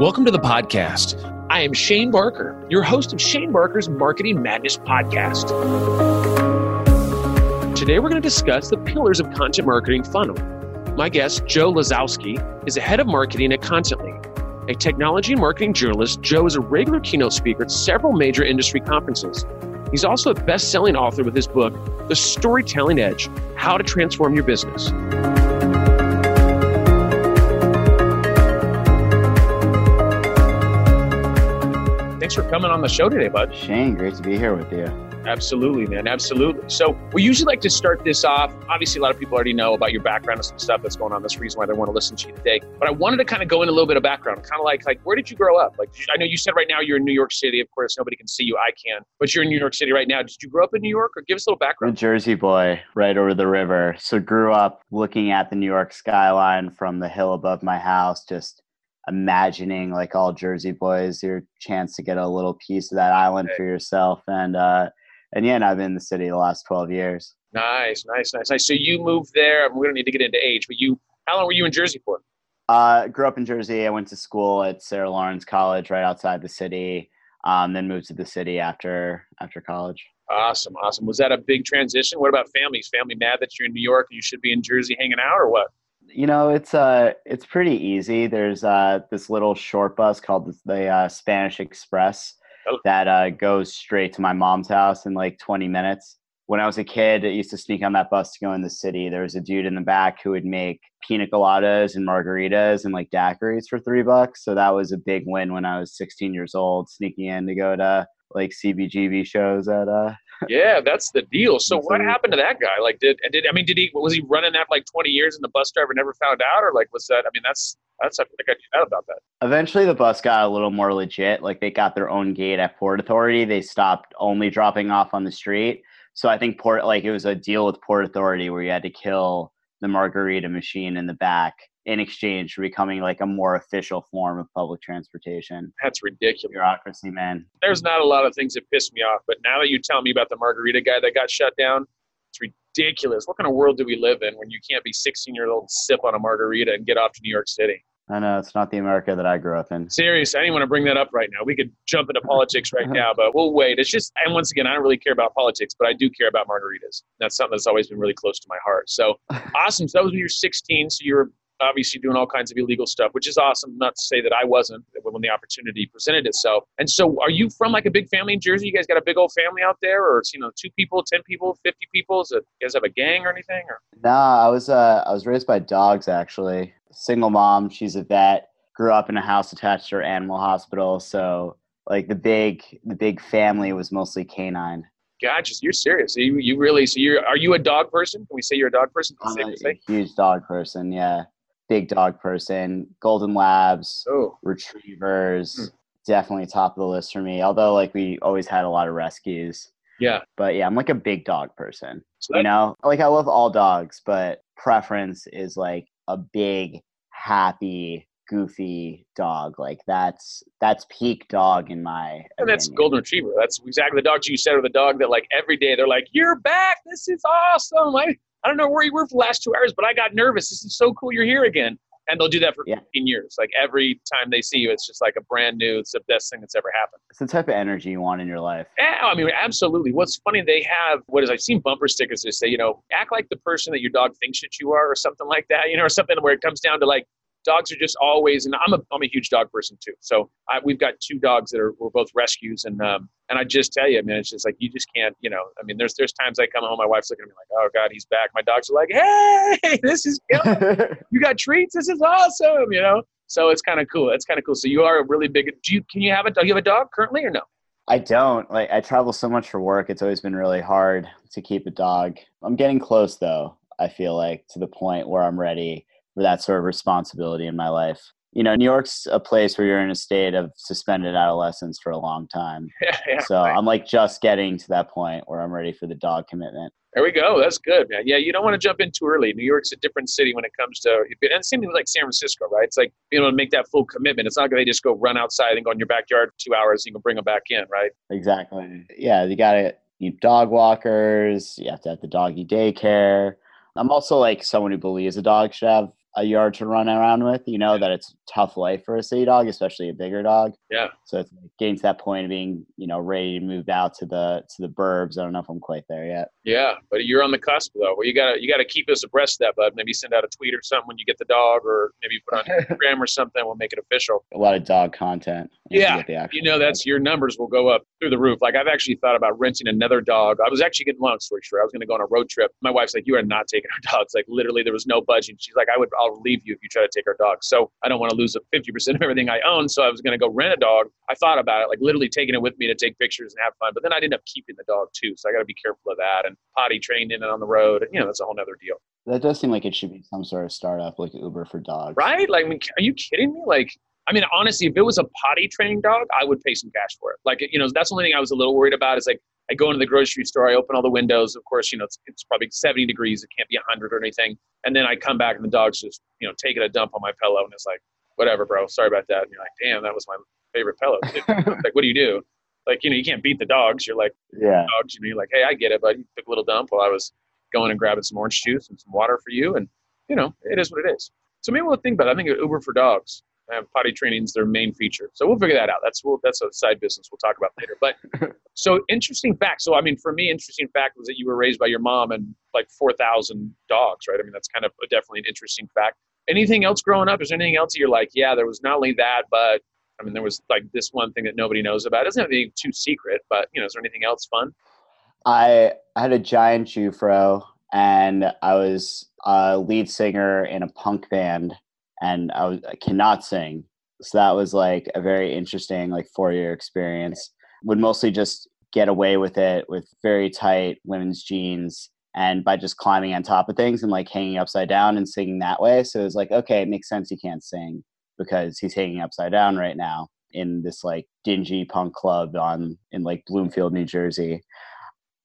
Welcome to the podcast. I am Shane Barker, your host of Shane Barker's Marketing Madness podcast. Today, we're going to discuss the pillars of content marketing funnel. My guest, Joe Lazauskas, is the head of marketing at Contently. A technology and marketing journalist, Joe is a regular keynote speaker at several major industry conferences. He's also a best selling author with his book, The Storytelling Edge How to Transform Your Business. Thanks for coming on the show today, bud. Shane, great to be here with you. Absolutely, man. Absolutely. So we usually like to start this off. Obviously, a lot of people already know about your background and some stuff that's going on. That's the reason why they want to listen to you today. But I wanted to kind of go in a little bit of background, kind of like like where did you grow up? Like I know you said right now you're in New York City. Of course, nobody can see you. I can, but you're in New York City right now. Did you grow up in New York, or give us a little background? A Jersey boy, right over the river. So grew up looking at the New York skyline from the hill above my house, just imagining like all Jersey boys, your chance to get a little piece of that island for yourself. And uh, and yeah, and I've been in the city the last twelve years. Nice, nice, nice, nice. So you moved there. We don't need to get into age, but you, how long were you in Jersey for? Uh, grew up in Jersey. I went to school at Sarah Lawrence College, right outside the city. Um, then moved to the city after after college. Awesome, awesome. Was that a big transition? What about families? Family mad that you're in New York and you should be in Jersey hanging out, or what? You know it's uh it's pretty easy. There's uh this little short bus called the, the uh, spanish express Oh. that uh goes straight to my mom's house in like 20 minutes. When i was a kid i used to sneak on that bus to go in the city. There was a dude in the back who would make pina coladas and margaritas and like daiquiris for three bucks. So that was a big win when i was 16 years old sneaking in to go to like cbgb shows at uh Yeah, that's the deal. So what happened to that guy? Like, did did I mean, did he was he running that like twenty years and the bus driver never found out, or like was that? I mean, that's that's I think I found out about that. Eventually, the bus got a little more legit. Like they got their own gate at Port Authority. They stopped only dropping off on the street. So I think Port, like it was a deal with Port Authority where you had to kill the margarita machine in the back in exchange for becoming like a more official form of public transportation. That's ridiculous. Bureaucracy, man. There's not a lot of things that piss me off, but now that you tell me about the margarita guy that got shut down, it's ridiculous. What kind of world do we live in when you can't be 16 years old, sip on a margarita, and get off to New York City? I know it's not the America that I grew up in. Serious. I didn't want to bring that up right now. We could jump into politics right now, but we'll wait. It's just, and once again, I don't really care about politics, but I do care about margaritas. That's something that's always been really close to my heart. So awesome. So that was when you were 16. So you were obviously doing all kinds of illegal stuff, which is awesome. Not to say that I wasn't when the opportunity presented itself. And so are you from like a big family in Jersey? You guys got a big old family out there, or it's, you know, two people, 10 people, 50 people? Is it, you guys have a gang or anything? Or Nah, I was uh, I was raised by dogs actually. Single mom, she's a vet. Grew up in a house attached to her animal hospital, so like the big the big family was mostly canine. Gotcha. You're serious. You, you really, so you're, are you a dog person? Can we say you're a dog person? I'm a huge dog person, yeah. Big dog person. Golden labs, Oh, retrievers, Hmm. definitely top of the list for me. Although like we always had a lot of rescues. yeah. But yeah, I'm like a big dog person. So you know like i love all dogs but preference is like a big happy goofy dog like that's that's peak dog in my and that's golden retriever. That's exactly the dogs you said are the dog that like every day they're like, "You're back! This is awesome!" I I don't know where you were for the last two hours, but I got nervous. This is so cool. You're here again, and they'll do that for Yeah. 15 years. Like every time they see you, it's just like a brand new. It's the best thing that's ever happened. it's the type of energy you want in your life Yeah, I mean, absolutely. What's funny, they have what is I've seen bumper stickers that say, you know, act like the person that your dog thinks that you are, or something like that. You know, or something where it comes down to like dogs are just always, and I'm a I'm a huge dog person too. So I, we've got two dogs that are we're both rescues, and um, and I just tell you, I man, it's just like you just can't, you know. I mean, there's there's times I come home, my wife's looking at me like, oh God, he's back. My dogs are like, hey, this is you got treats. This is awesome, you know. So it's kind of cool. It's kind of cool. So you are a really big. Do you can you have a do you have a dog currently or no? i don't like i travel so much for work it's always been really hard to keep a dog i'm getting close though i feel like to the point where i'm ready for that sort of responsibility in my life you know new york's a place where you're in a state of suspended adolescence for a long time Yeah, yeah. so I'm like just getting to that point where I'm ready for the dog commitment. There we go. That's good, man. Yeah, you don't want to jump in too early. New York's a different city when it comes to, and same thing like San Francisco, right? It's like able to make that full commitment. It's not going to just go run outside and go in your backyard for two hours. And you can bring them back in, right? Exactly. Yeah, you gotta need dog walkers. You have to have the doggy daycare. I'm also like someone who believes a dog should have a yard to run around with. You know that it's tough life for a city dog, especially a bigger dog. Yeah. So it's getting to that point of being, you know, ready to move out to the to the burbs. I don't know if I'm quite there yet. Yeah, but you're on the cusp though. Well, you gotta you gotta keep us abreast of that, bud. Maybe send out a tweet or something when you get the dog, or maybe put on Instagram or something. We'll make it official. A lot of dog content. Yeah, you know that's your numbers will go up through the roof. Like I've actually thought about renting another dog. I was actually getting long story short. I was going to go on a road trip. My wife's like, "You are not taking our dogs." Like literally, there was no budging. She's like, "I would, I'll leave you if you try to take our dog." So I don't want to lose a fifty percent of everything I own. So I was going to go rent a dog. I thought about it, like literally taking it with me to take pictures and have fun. But then I ended up keeping the dog too. So I got to be careful of that and potty trained in and on the road. And, you know, that's a whole other deal. That does seem like it should be some sort of startup, like Uber for dogs, right? Like, I mean, are you kidding me? Like, I mean, honestly, if it was a potty training dog, I would pay some cash for it. Like, you know, that's the only thing I was a little worried about is like, I go into the grocery store, I open all the windows. Of course, you know, it's, it's probably 70 degrees. It can't be 100 or anything. And then I come back and the dog's just, you know, taking a dump on my pillow. And it's like, whatever, bro. Sorry about that. And you're like, damn, that was my favorite pillow. like, what do you do? Like, you know, you can't beat the dogs. You're like, yeah, dogs. You know, you're like, hey, I get it, but you took a little dump while I was going and grabbing some orange juice and some water for you. And, you know, it is what it is. So maybe we'll think about it. I think Uber for dogs. Potty training is their main feature. So we'll figure that out. That's we'll, that's a side business we'll talk about later. But so interesting fact. So I mean, for me, interesting fact was that you were raised by your mom and like four thousand dogs, right? I mean, that's kind of a, definitely an interesting fact. Anything else growing up? Is there anything else you're like, yeah, there was not only that, but I mean, there was like this one thing that nobody knows about. It doesn't have anything too secret, but you know, is there anything else fun? I had a giant Jewfro and I was a lead singer in a punk band and I, was, I cannot sing. So that was like a very interesting like four year experience. Would mostly just get away with it with very tight women's jeans and by just climbing on top of things and like hanging upside down and singing that way. So it was like, okay, it makes sense he can't sing because he's hanging upside down right now in this like dingy punk club on in like Bloomfield, New Jersey.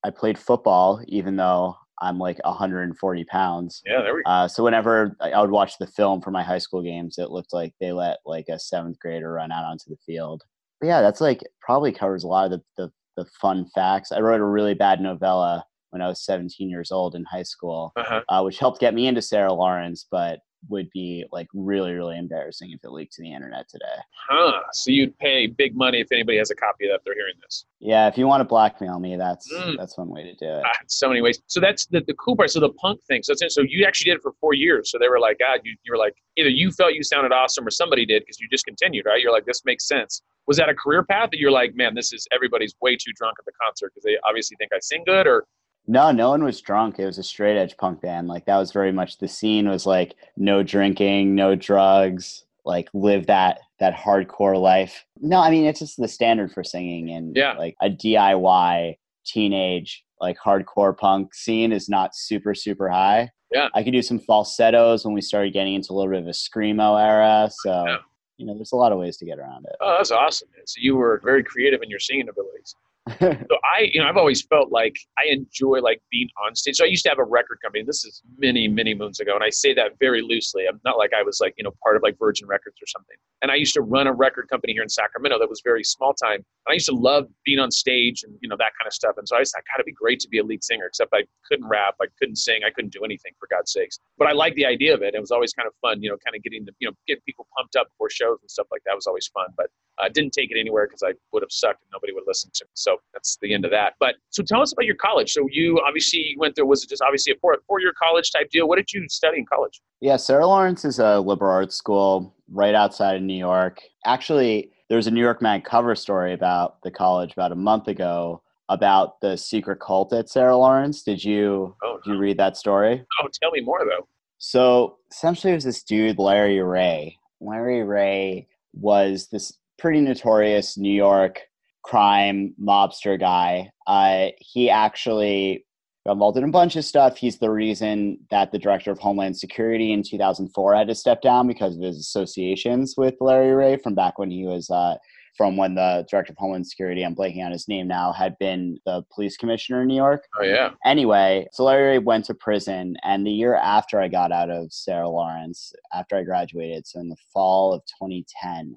I played football even though I'm like 140 pounds. Yeah, there we go. Uh, so whenever I would watch the film for my high school games, it looked like they let like a seventh grader run out onto the field. But yeah, that's like probably covers a lot of the, the, the fun facts. I wrote a really bad novella when I was 17 years old in high school, uh-huh. uh, which helped get me into Sarah Lawrence. But would be like really really embarrassing if it leaked to the internet today. Huh so you'd pay big money if anybody has a copy of that they're hearing this? Yeah if you want to blackmail me that's mm. that's one way to do it. Ah, so many ways. So that's the, the cool part. So the punk thing so, so you actually did it for four years. So they were like god you, you were like either you felt you sounded awesome or somebody did because you discontinued right? You're like this makes sense. Was that a career path that you're like man this is everybody's way too drunk at the concert because they obviously think i sing good or no, no one was drunk. It was a straight edge punk band. Like that was very much the scene was like no drinking, no drugs, like live that that hardcore life. No, I mean it's just the standard for singing and yeah. like a DIY teenage like hardcore punk scene is not super super high. Yeah. I could do some falsettos when we started getting into a little bit of a screamo era. So yeah. you know, there's a lot of ways to get around it. Oh, that's awesome. So you were very creative in your singing abilities. So I, you know, I've always felt like I enjoy like being on stage. So I used to have a record company. This is many, many moons ago, and I say that very loosely. I'm not like I was like you know part of like Virgin Records or something. And I used to run a record company here in Sacramento that was very small time. And I used to love being on stage and you know that kind of stuff. And so I thought, God, it'd be great to be a lead singer, except I couldn't rap, I couldn't sing, I couldn't do anything for God's sakes. But I liked the idea of it. It was always kind of fun, you know, kind of getting the you know getting people pumped up for shows and stuff like that was always fun. But I uh, didn't take it anywhere because I would have sucked and nobody would listen to me. So that's the end of that. But so tell us about your college. So you obviously went there. Was it just obviously a four four year college type deal? What did you study in college? Yeah, Sarah Lawrence is a liberal arts school right outside of New York. Actually, there was a New York Mag cover story about the college about a month ago about the secret cult at Sarah Lawrence. Did you oh, did you read that story? Oh, tell me more though. So essentially, it was this dude Larry Ray. Larry Ray was this pretty notorious New York crime mobster guy. Uh, he actually got involved in a bunch of stuff. He's the reason that the director of Homeland Security in 2004 had to step down because of his associations with Larry Ray from back when he was. Uh, from when the director of Homeland Security, I'm blanking on his name now, had been the police commissioner in New York. Oh, yeah. Anyway, so Larry Ray went to prison, and the year after I got out of Sarah Lawrence, after I graduated, so in the fall of 2010,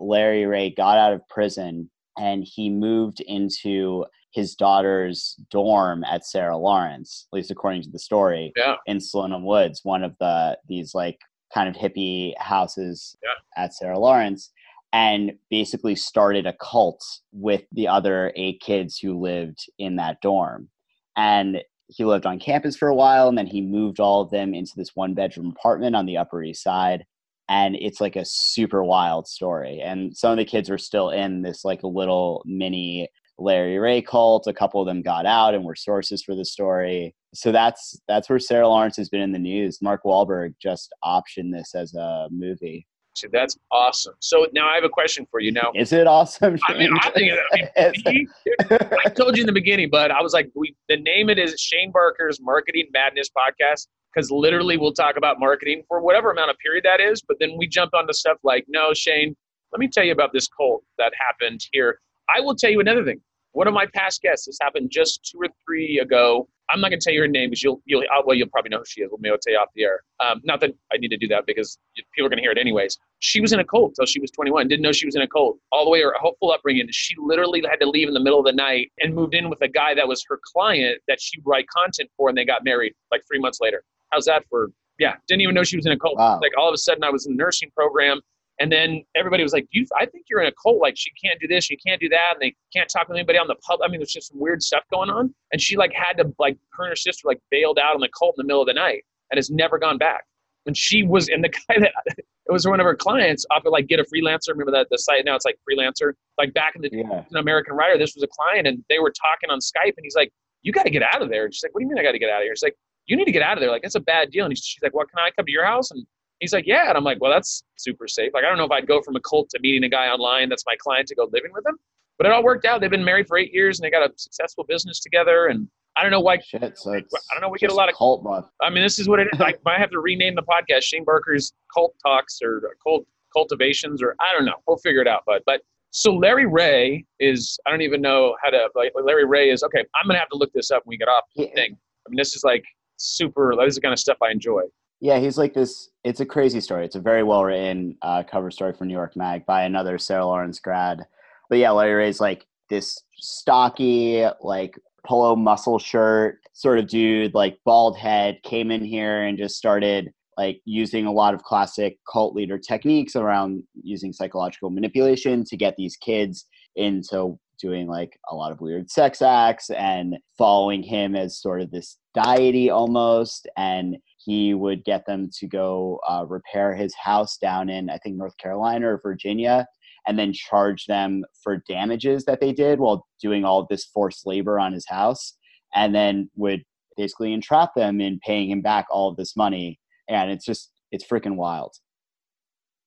Larry Ray got out of prison and he moved into his daughter's dorm at Sarah Lawrence, at least according to the story, yeah. in Slonim Woods, one of the these like kind of hippie houses Yeah. at Sarah Lawrence and basically started a cult with the other eight kids who lived in that dorm. And he lived on campus for a while and then he moved all of them into this one bedroom apartment on the Upper East Side. And it's like a super wild story. And some of the kids are still in this like a little mini Larry Ray cult. A couple of them got out and were sources for the story. So that's that's where Sarah Lawrence has been in the news. Mark Wahlberg just optioned this as a movie. So that's awesome. So now I have a question for you. Now, Is it awesome? I mean, I think I, mean, he- I told you in the beginning, but I was like, we the name it is Shane Barker's Marketing Madness Podcast because literally we'll talk about marketing for whatever amount of period that is, but then we jump onto stuff like, no, Shane, let me tell you about this cult that happened here. I will tell you another thing. One of my past guests, this happened just two or three ago. I'm not going to tell you her name because you'll, you'll, uh, well, you'll probably know who she is. We'll maybe tell you off the air. Um, not that I need to do that because people are going to hear it anyways. She was in a cult till she was 21. Didn't know she was in a cult all the way her hopeful upbringing. She literally had to leave in the middle of the night and moved in with a guy that was her client that she write content for, and they got married like three months later. How's that for? Yeah, didn't even know she was in a cult. Wow. Like all of a sudden, I was in a nursing program. And then everybody was like, "You, I think you're in a cult. Like she can't do this, she can't do that, and they can't talk with anybody on the pub. I mean, there's just some weird stuff going on." And she like had to like her and her sister like bailed out on the cult in the middle of the night and has never gone back. And she was, and the guy that it was one of her clients offered like get a freelancer. Remember that the site now it's like freelancer. Like back in the Yeah. an American writer. This was a client, and they were talking on Skype, and he's like, "You got to get out of there." And she's like, "What do you mean I got to get out of here?" She's like, "You need to get out of there. Like that's a bad deal." And she's like, "Well, can I come to your house?" And he's like, "Yeah." And I'm like, "Well, that's super safe. Like I don't know if I'd go from a cult to meeting a guy online that's my client to go living with him." But it all worked out. They've been married for eight years, and they got a successful business together. And I don't know why. Shit. So I don't know. We get a lot of cult buff. I mean, this is what it is. I might have to rename the podcast Shane Barker's Cult Talks or Cult Cultivations or I don't know. We'll figure it out, bud. But so Larry Ray is I don't even know how to like Larry Ray is okay. I'm gonna have to look this up when we get off the He- thing. I mean, this is like super. This is the kind of stuff I enjoy. Yeah, he's like this. It's a crazy story. It's a very well written uh, cover story for New York Mag by another Sarah Lawrence grad. But yeah, Larry Ray's like this stocky, like polo muscle shirt sort of dude, like bald head, came in here and just started like using a lot of classic cult leader techniques around using psychological manipulation to get these kids into doing like a lot of weird sex acts and following him as sort of this deity almost and he would get them to go uh, repair his house down in i think north carolina or virginia and then charge them for damages that they did while doing all this forced labor on his house and then would basically entrap them in paying him back all of this money. And it's just it's freaking wild.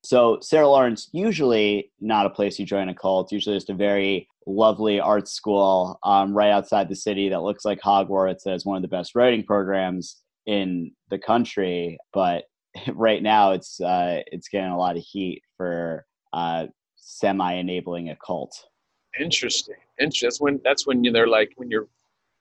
So sarah lawrence usually not a place you join a cult. Usually just a very lovely art school um, right outside the city that looks like hogwarts that has one of the best writing programs in the country but right now it's uh, it's getting a lot of heat for uh, semi enabling a cult Interesting. Interesting. That's when that's when they're like when you're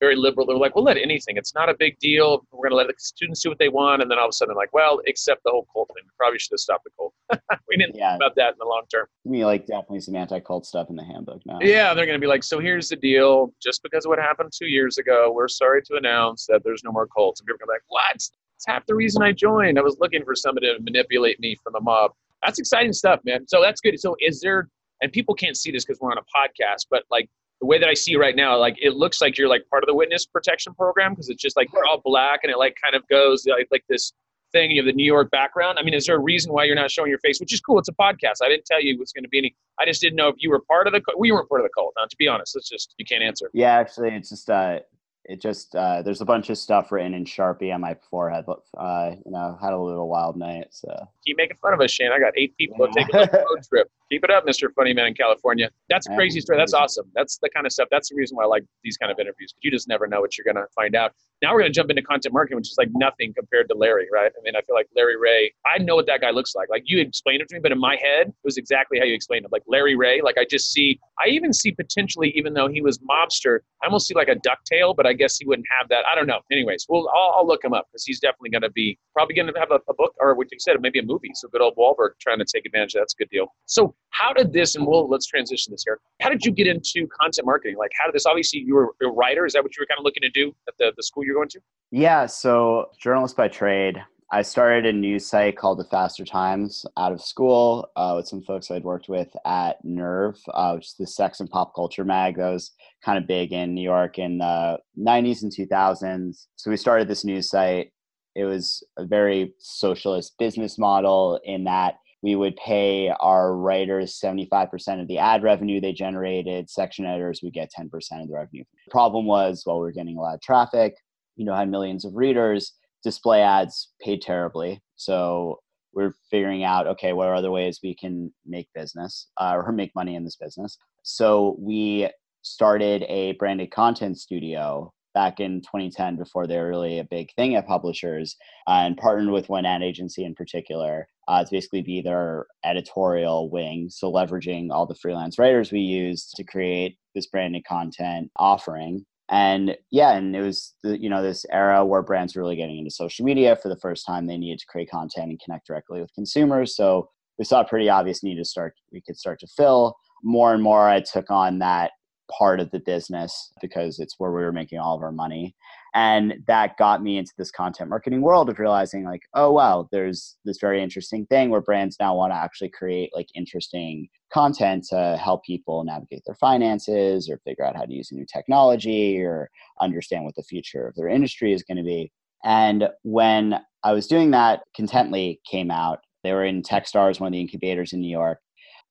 very liberal. They're like, we'll let anything. It's not a big deal. We're gonna let the students do what they want, and then all of a sudden, like, well, except the whole cult thing. We probably should have stopped the cult. we didn't Yeah. think about that in the long term. Mean, like definitely some anti-cult stuff in the handbook now. Yeah, they're going to be like, so here's the deal. Just because of what happened two years ago, we're sorry to announce that there's no more cults. And people are gonna be like, what? That's half the reason I joined. I was looking for somebody to manipulate me from the mob. That's exciting stuff, man. So that's good. So is there, and people can't see this because we're on a podcast, but like the way that I see right now, like it looks like you're like part of the witness protection program because it's just like you're all black and it like kind of goes like, like this thing. You have the New York background. I mean, is there a reason why you're not showing your face? Which is cool. It's a podcast. I didn't tell you it was going to be any. I just didn't know if you were part of the. cult. We weren't part of the cult. Now, to be honest, it's just you can't answer. Yeah, actually, it's just uh, it just uh, there's a bunch of stuff written in Sharpie on my forehead. But uh, you know, had a little wild night. So Keep making fun of us, Shane. I got eight people taking a road trip. Keep it up, Mr. Funny Man in California. That's a crazy story. That's awesome. That's the kind of stuff. That's the reason why I like these kind of interviews. You just never know what you're going to find out. Now we're going to jump into content marketing, which is like nothing compared to Larry, right? I mean, I feel like Larry Ray, I know what that guy looks like. Like you explained it to me, but in my head, it was exactly how you explained it. Like Larry Ray, like I just see, I even see potentially, even though he was mobster, I almost see like a ducktail, but I guess he wouldn't have that. I don't know. Anyways, well, I'll, I'll look him up because he's definitely going to be probably going to have a, a book or what you said, maybe a movie. So good old Wahlberg trying to take advantage of that's a good deal. So how did this, and we'll let's transition this here. How did you get into content marketing? Like how did this? Obviously, you were a writer. Is that what you were kind of looking to do at the, the school you're going to? yeah, so journalist by trade. I started a news site called The Faster Times out of school uh, with some folks I'd worked with at Nerve, uh, which is the sex and pop culture mag that was kind of big in New York in the 90s and 2000s. So we started this news site. It was a very socialist business model in that we would pay our writers 75% of the ad revenue they generated. Section editors would get 10% of the revenue. Problem was, while we were getting a lot of traffic, you know, had millions of readers, display ads paid terribly. So we're figuring out, okay, what are other ways we can make business uh, or make money in this business? So we started a branded content studio back in 2010 before they were really a big thing at publishers uh, and partnered with one ad agency in particular uh, to basically be their editorial wing. So leveraging all the freelance writers we used to create this branded content offering. And yeah and it was the, you know this era where brands were really getting into social media for the first time they needed to create content and connect directly with consumers. So we saw a pretty obvious need to start we could start to fill. More and more i took on that part of the business because it's where we were making all of our money. And that got me into this content marketing world of realizing like oh wow there's this very interesting thing where brands now want to actually create like interesting content to help people navigate their finances or figure out how to use a new technology or understand what the future of their industry is going to be. And when i was doing that contently came out. They were in techstars one of the incubators in new york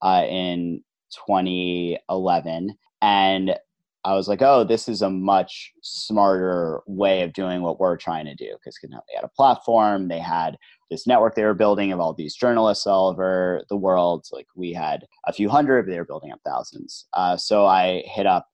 uh, in 2011 and I was like, oh, this is a much smarter way of doing what we're trying to do. Because they had a platform, they had this network they were building of all these journalists all over the world. Like we had a few hundred, they were building up thousands. Uh, so I hit up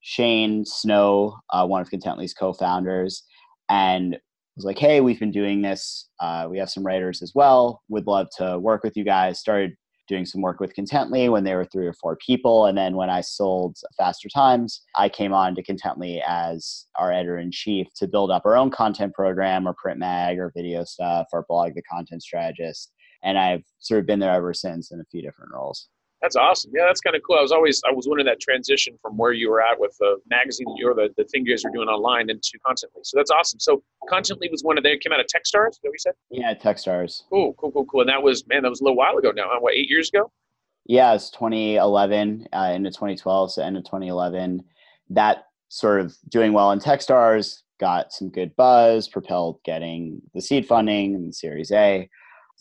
Shane Snow, uh, one of Contently's co-founders, and was like, hey, we've been doing this. Uh, we have some writers as well. Would love to work with you guys. Started doing some work with Contently when there were three or four people. And then when I sold Faster Times, I came on to Contently as our editor in chief to build up our own content program or print mag or video stuff or blog, the content strategist. And I've sort of been there ever since in a few different roles. That's awesome. Yeah, that's kind of cool. I was always I was wondering that transition from where you were at with the magazine or the, the thing you guys were doing online into Contently. So that's awesome. So Contently was one of they came out of Techstars. Is that what you said? Yeah, Techstars. Cool, cool, cool, cool. And that was man, that was a little while ago now. What eight years ago? Yeah, it's 2011 uh, into 2012, so end of 2011. That sort of doing well in Techstars got some good buzz, propelled getting the seed funding and Series A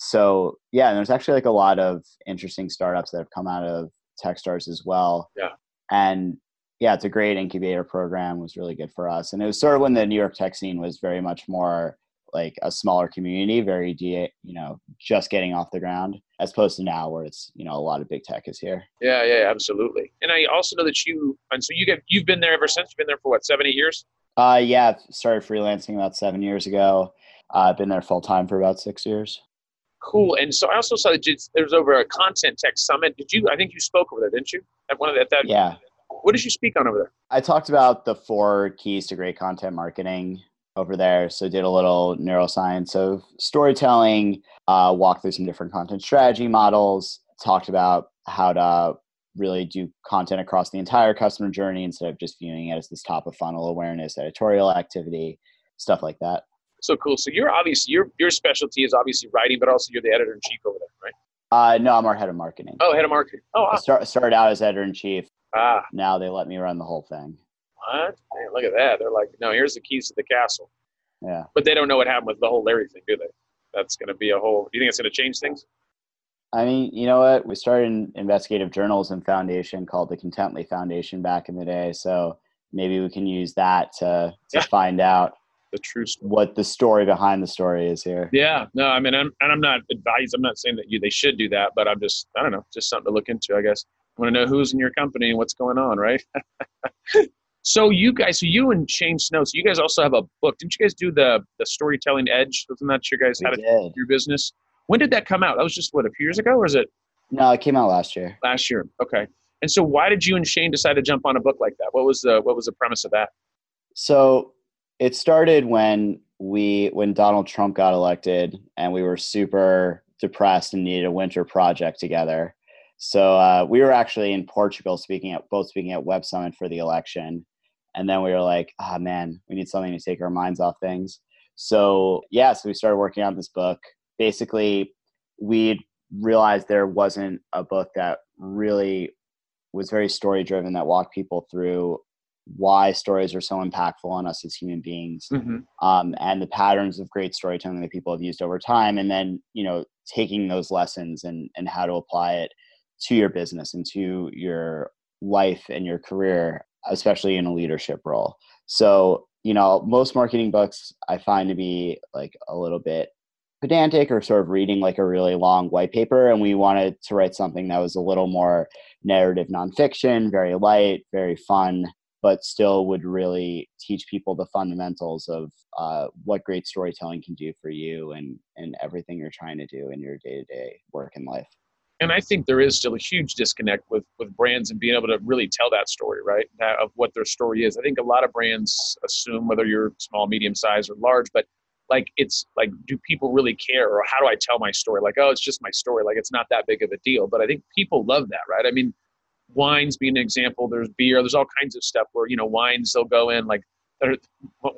so yeah, and there's actually like a lot of interesting startups that have come out of Techstars as well. Yeah. And yeah, it's a great incubator program. It was really good for us. And it was sort of when the New York tech scene was very much more like a smaller community, very you know, just getting off the ground, as opposed to now where it's you know a lot of big tech is here. Yeah, yeah, absolutely. And I also know that you and so you get you've been there ever since. You've been there for what seven, eight years? Uh, yeah, started freelancing about seven years ago. Uh, I've been there full time for about six years. Cool. And so I also saw that there was over a content tech summit. Did you? I think you spoke over there, didn't you? At one of the, at that. Yeah. What did you speak on over there? I talked about the four keys to great content marketing over there. So did a little neuroscience of storytelling, uh, walked through some different content strategy models, talked about how to really do content across the entire customer journey instead of just viewing it as this top of funnel awareness editorial activity, stuff like that. So cool. So you're obviously your your specialty is obviously writing, but also you're the editor in chief over there, right? Uh, no, I'm our head of marketing. Oh, head of marketing. Oh, I start, started out as editor in chief. Ah. Now they let me run the whole thing. What? Man, look at that. They're like, no, here's the keys to the castle. Yeah. But they don't know what happened with the whole Larry thing, do they? That's going to be a whole. Do you think it's going to change things? I mean, you know what? We started an investigative journalism foundation called the Contently Foundation back in the day. So maybe we can use that to, to yeah. find out the true story. what the story behind the story is here. Yeah, no, I mean, I'm, and I'm not advised. I'm not saying that you they should do that, but I'm just I don't know, just something to look into. I guess I want to know who's in your company and what's going on, right? so you guys, so you and Shane Snow, so you guys also have a book. Didn't you guys do the the storytelling edge? Wasn't that your guys had your business? When did that come out? That was just what a few years ago, or is it? No, it came out last year. Last year, okay. And so, why did you and Shane decide to jump on a book like that? What was the what was the premise of that? So it started when we when Donald Trump got elected and we were super depressed and needed a winter project together. So uh, we were actually in Portugal speaking at both speaking at Web Summit for the election, and then we were like, ah oh, man, we need something to take our minds off things. So, yeah, so we started working on this book. Basically, we realized there wasn't a book that really was very story driven that walked people through why stories are so impactful on us as human beings mm-hmm. um, and the patterns of great storytelling that people have used over time and then you know taking those lessons and and how to apply it to your business and to your life and your career especially in a leadership role so you know most marketing books i find to be like a little bit pedantic or sort of reading like a really long white paper and we wanted to write something that was a little more narrative nonfiction very light very fun but still would really teach people the fundamentals of uh, what great storytelling can do for you and and everything you're trying to do in your day-to-day work and life. And i think there is still a huge disconnect with with brands and being able to really tell that story right? That, of what their story is. I think a lot of brands assume whether you're small medium size or large but like it's like do people really care? Or how do i tell my story? Like oh it's just my story. Like it's not that big of a deal. But i think people love that right? I mean wines being an example. There's beer. There's all kinds of stuff where you know wines. They'll go in like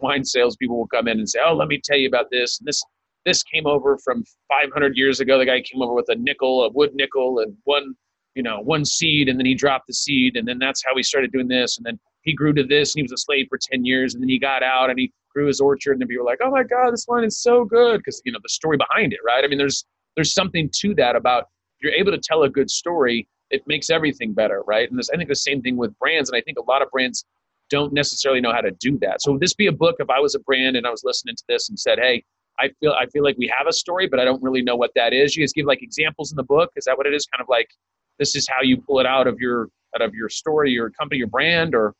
wine salespeople will come in and say, "Oh, let me tell you about this. And this this came over from 500 years ago. The guy came over with a nickel, a wood nickel, and one you know one seed, and then he dropped the seed, and then that's how he started doing this. And then he grew to this, and he was a slave for 10 years, and then he got out and he grew his orchard, and then people were like, "Oh my God, this wine is so good," because you know the story behind it, right? I mean, there's there's something to that about you're able to tell a good story it makes everything better, right? And this, I think the same thing with brands, and I think a lot of brands don't necessarily know how to do that. So would this be a book if I was a brand and I was listening to this and said, "Hey, I feel I feel like we have a story, but I don't really know what that is." You guys give like examples in the book. Is that what it is? Kind of like this is how you pull it out of your out of your story, your company, your brand, or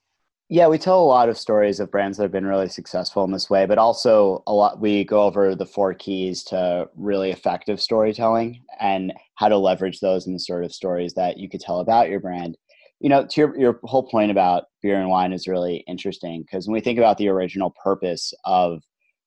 yeah, we tell a lot of stories of brands that have been really successful in this way, but also a lot we go over the four keys to really effective storytelling and how to leverage those in the sort of stories that you could tell about your brand. You know, to your, your whole point about beer and wine is really interesting because when we think about the original purpose of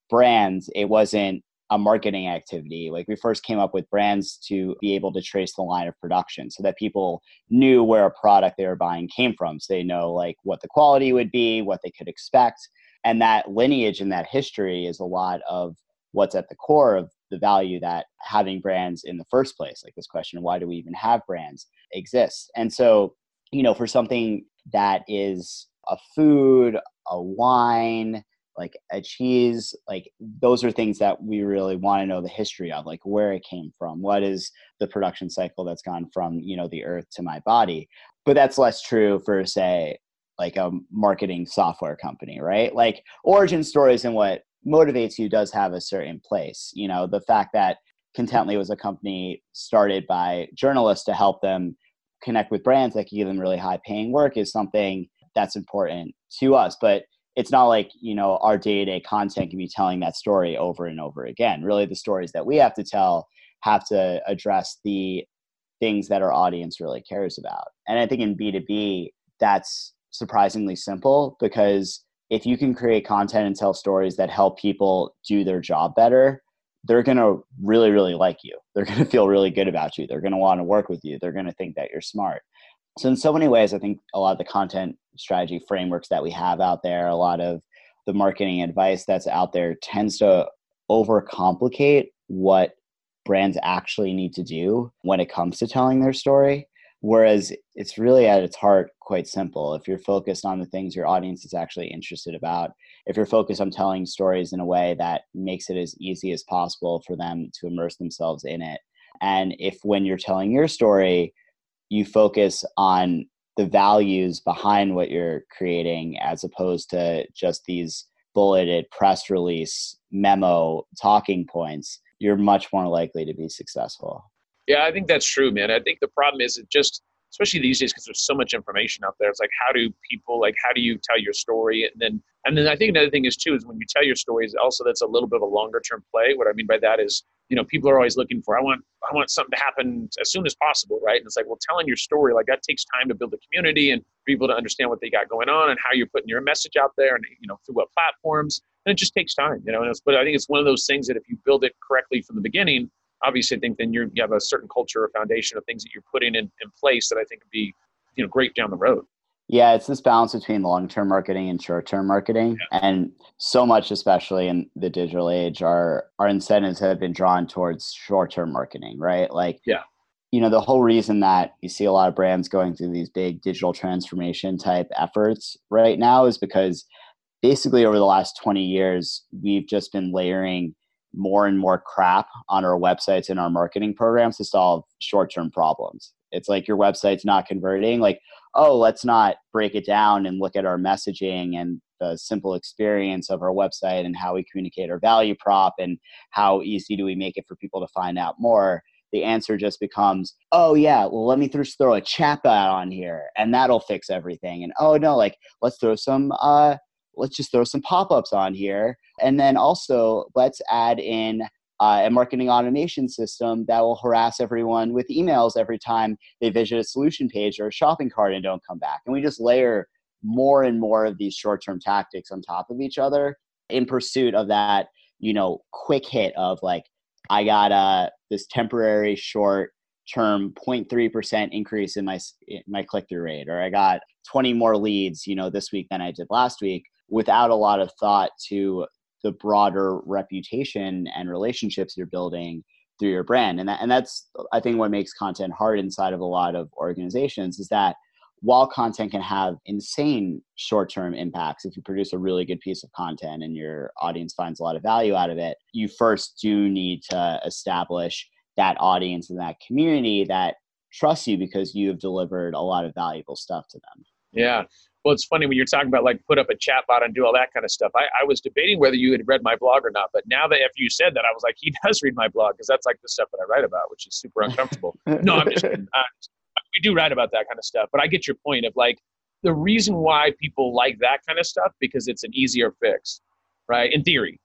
brands, it wasn't a marketing activity. Like we first came up with brands to be able to trace the line of production so that people knew where a product they were buying came from. So they know like what the quality would be, what they could expect. And that lineage and that history is a lot of what's at the core of the value that having brands in the first place. Like this question, why do we even have brands exists? And so, you know, for something that is a food, a wine, like a cheese like those are things that we really want to know the history of like where it came from what is the production cycle that's gone from you know the earth to my body. But that's less true for say like a marketing software company right? Like origin stories and what motivates you does have a certain place you know? The fact that contently was a company started by journalists to help them connect with brands that can give them really high paying work is something that's important to us. But it's not like you know our day-to-day content can be telling that story over and over again. Really the stories that we have to tell have to address the things that our audience really cares about. And i think in b2b that's surprisingly simple because if you can create content and tell stories that help people do their job better they're going to really really like you. They're going to feel really good about you. They're going to want to work with you. They're going to think that you're smart so in so many ways i think a lot of the content strategy frameworks that we have out there a lot of the marketing advice that's out there tends to overcomplicate what brands actually need to do when it comes to telling their story. Whereas it's really at its heart quite simple. If you're focused on the things your audience is actually interested about if you're focused on telling stories in a way that makes it as easy as possible for them to immerse themselves in it. And if when you're telling your story you focus on the values behind what you're creating as opposed to just these bulleted press release memo talking points you're much more likely to be successful. Yeah i think that's true man. I think the problem is it just especially these days because there's so much information out there. It's like how do people like how do you tell your story? And then and then i think another thing is too is when you tell your stories also that's a little bit of a longer term play. What i mean by that is you know people are always looking for i want i want something to happen as soon as possible right? And it's like well telling your story like that takes time to build a community and people to understand what they got going on and how you're putting your message out there and you know through what platforms. And it just takes time you know and it's, but i think it's one of those things that if you build it correctly from the beginning obviously i think then you have a certain culture or foundation of things that you're putting in, in place that i think would be you know great down the road Yeah, it's this balance between long term marketing and short term marketing. Yeah. And so much, especially in the digital age, our our incentives have been drawn towards short term marketing, right? Like yeah. You know, the whole reason that you see a lot of brands going through these big digital transformation type efforts right now is because basically over the last 20 years, we've just been layering more and more crap on our websites and our marketing programs to solve short term problems. It's like your website's not converting. Like, oh, let's not break it down and look at our messaging and the simple experience of our website and how we communicate our value prop and how easy do we make it for people to find out more. The answer just becomes, oh, yeah, well, let me just throw a chatbot on here and that'll fix everything. And oh, no, like, let's throw some, uh, let's just throw some pop ups on here. And then also, let's add in uh, a marketing automation system that will harass everyone with emails every time they visit a solution page or a shopping cart and don't come back. And we just layer more and more of these short term tactics on top of each other in pursuit of that, you know, quick hit of like, I got uh, this temporary short term 0.3% increase in my in my click through rate or I got 20 more leads, you know, this week than I did last week without a lot of thought to the broader reputation and relationships you're building through your brand. And that, and that's i think what makes content hard inside of a lot of organizations is that while content can have insane short-term impacts if you produce a really good piece of content and your audience finds a lot of value out of it you first do need to establish that audience and that community that trusts you because you have delivered a lot of valuable stuff to them. Yeah well, it's funny when you're talking about like put up a chat bot and do all that kind of stuff. I, I was debating whether you had read my blog or not, but now that after you said that, I was like, he does read my blog because that's like the stuff that I write about, which is super uncomfortable. no, I'm just kidding. Uh, we do write about that kind of stuff, but I get your point of like the reason why people like that kind of stuff because it's an easier fix, right? In theory,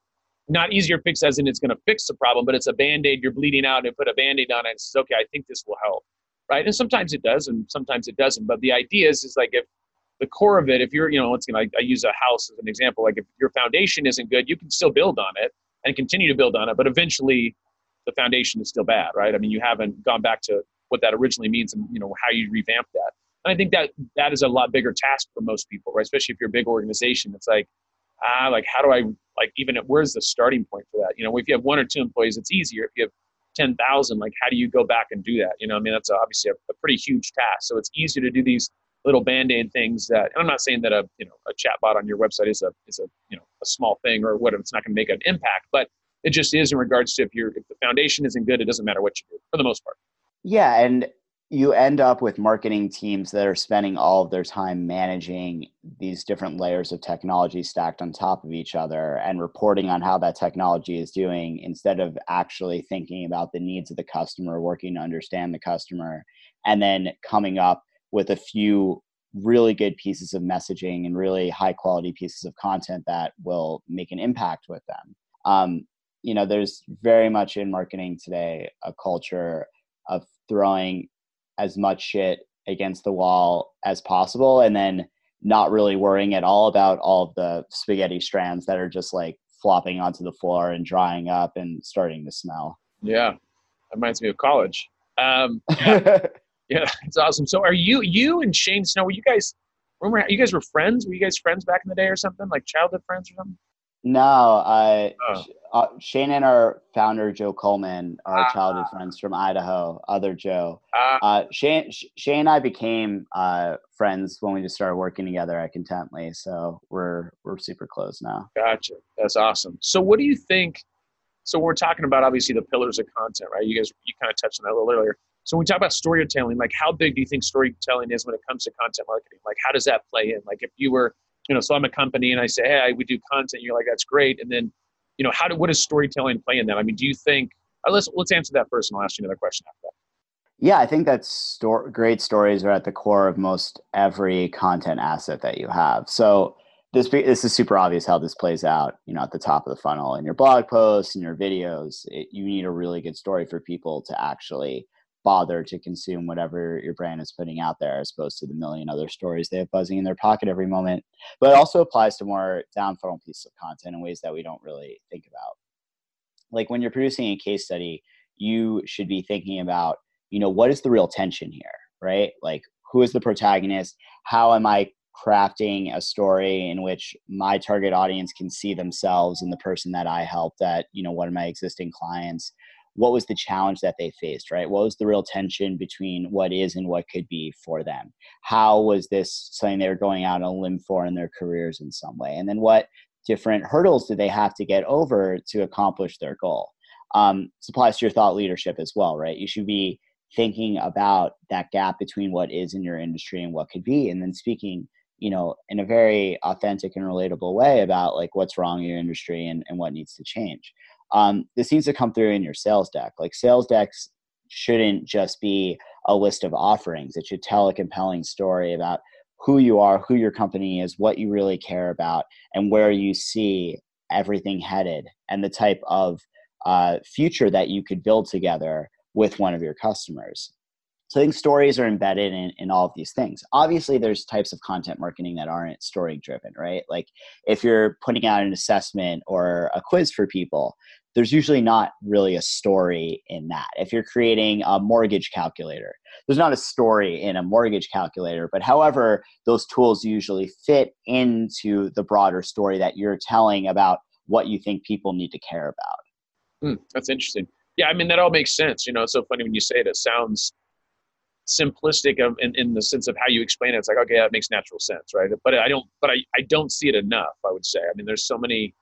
not easier fix as in it's going to fix the problem, but it's a band aid. You're bleeding out and put a band aid on it and says, okay, I think this will help, right? And sometimes it does, and sometimes it doesn't. But the idea is, is like if the core of it, if you're, you know, once again, I, I use a house as an example. Like if your foundation isn't good, you can still build on it and continue to build on it, but eventually the foundation is still bad, right? I mean, you haven't gone back to what that originally means and you know how you revamp that. And I think that that is a lot bigger task for most people, right? Especially if you're a big organization. It's like, ah, like how do I like even at, where's the starting point for that? You know, if you have one or two employees, it's easier. If you have ten thousand, like how do you go back and do that? You know, I mean, that's obviously a, a pretty huge task. So it's easier to do these little band-aid things that I'm not saying that a you know a chatbot on your website is a is a you know a small thing or whatever it's not going to make an impact, but it just is in regards to if you're if the foundation isn't good, it doesn't matter what you do for the most part. Yeah, and you end up with marketing teams that are spending all of their time managing these different layers of technology stacked on top of each other and reporting on how that technology is doing instead of actually thinking about the needs of the customer, working to understand the customer, and then coming up with a few really good pieces of messaging and really high quality pieces of content that will make an impact with them. Um, you know, there's very much in marketing today a culture of throwing as much shit against the wall as possible and then not really worrying at all about all of the spaghetti strands that are just like flopping onto the floor and drying up and starting to smell. Yeah, that reminds me of college. Um, yeah. Yeah, it's awesome. So are you you and Shane Snow? Were you guys? Remember you guys were friends? Were you guys friends back in the day or something like childhood friends or something? No, uh, oh. uh, Shane and our founder Joe Coleman are ah. childhood friends from Idaho. Other Joe, ah. uh, Shane, Shane and I became uh, friends when we just started working together at Contently. So we're we're super close now. Gotcha. That's awesome. So what do you think? So we're talking about obviously the pillars of content, right? You guys you kind of touched on that a little earlier. So when we talk about storytelling, like how big do you think storytelling is when it comes to content marketing? Like how does that play in? Like if you were, you know, so I'm a company and I say, hey, we do content, you're like, that's great. And then, you know, how do what does storytelling play in that? I mean, do you think? Uh, let's let's answer that first, and I'll ask you another question after that. Yeah, I think that's sto- great stories are at the core of most every content asset that you have. So this this is super obvious how this plays out. You know, at the top of the funnel in your blog posts and your videos, it, you need a really good story for people to actually bother to consume whatever your brand is putting out there as opposed to the million other stories they have buzzing in their pocket every moment. But it also applies to more down funnel pieces of content in ways that we don't really think about. Like when you're producing a case study, you should be thinking about, you know, what is the real tension here, right? Like who is the protagonist? How am I crafting a story in which my target audience can see themselves in the person that I helped at, you know, one of my existing clients? What was the challenge that they faced, right? What was the real tension between what is and what could be for them? How was this something they were going out on a limb for in their careers in some way? And then what different hurdles do they have to get over to accomplish their goal? Um, applies to your thought leadership as well, right? You should be thinking about that gap between what is in your industry and what could be, and then speaking you know in a very authentic and relatable way about like what's wrong in your industry and, and what needs to change um, this needs to come through in your sales deck like sales decks shouldn't just be a list of offerings it should tell a compelling story about who you are who your company is what you really care about and where you see everything headed and the type of uh, future that you could build together with one of your customers so I think stories are embedded in, in all of these things. Obviously, there's types of content marketing that aren't story driven, right? Like if you're putting out an assessment or a quiz for people, there's usually not really a story in that. If you're creating a mortgage calculator, there's not a story in a mortgage calculator, but however, those tools usually fit into the broader story that you're telling about what you think people need to care about. Mm, that's interesting. Yeah, I mean, that all makes sense. You know, it's so funny when you say it, it sounds simplistic of, in, in the sense of how you explain it. It's like, okay, that makes natural sense, right? But I don't, but I, I don't see it enough, I would say. I mean, there's so many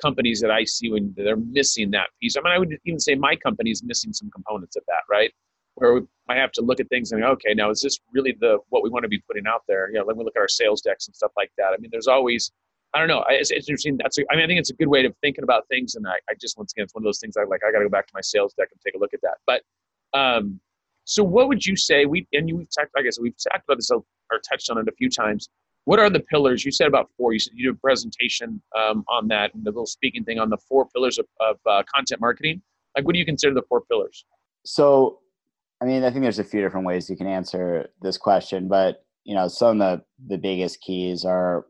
companies that I see when they're missing that piece. I mean, I would even say my company is missing some components of that, right? Where I have to look at things and okay, now is this really the what we want to be putting out there? You know, let me look at our sales decks and stuff like that. I mean, there's always, I don't know, it's, it's interesting. That's, a, I mean, I think it's a good way of thinking about things. And I, I just once again, it's one of those things I like. I got to go back to my sales deck and take a look at that. But um, so, what would you say? We and you, we've talked. I guess we've talked about this or touched on it a few times. What are the pillars? You said about four. You said you do a presentation um, on that and the little speaking thing on the four pillars of, of uh, content marketing. Like, what do you consider the four pillars? So, I mean, I think there's a few different ways you can answer this question, but you know, some of the the biggest keys are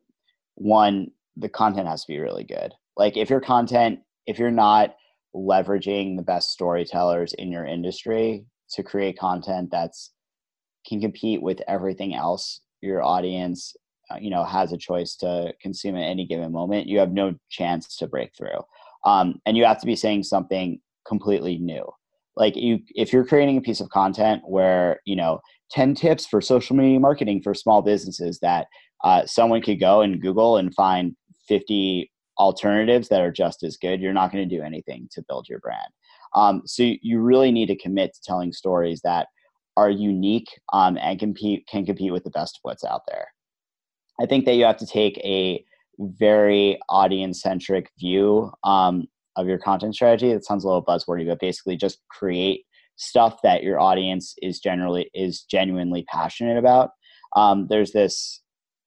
one, the content has to be really good. Like, if your content, if you're not leveraging the best storytellers in your industry to create content that's can compete with everything else your audience you know has a choice to consume at any given moment you have no chance to break through. Um, and you have to be saying something completely new. Like you if you're creating a piece of content where you know 10 tips for social media marketing for small businesses that uh, someone could go and google and find 50 alternatives that are just as good you're not going to do anything to build your brand. Um, so you really need to commit to telling stories that are unique um, and compete can compete with the best of what's out there. I think that you have to take a very audience centric view um, of your content strategy. That sounds a little buzzwordy, but basically just create stuff that your audience is generally is genuinely passionate about. Um, there's this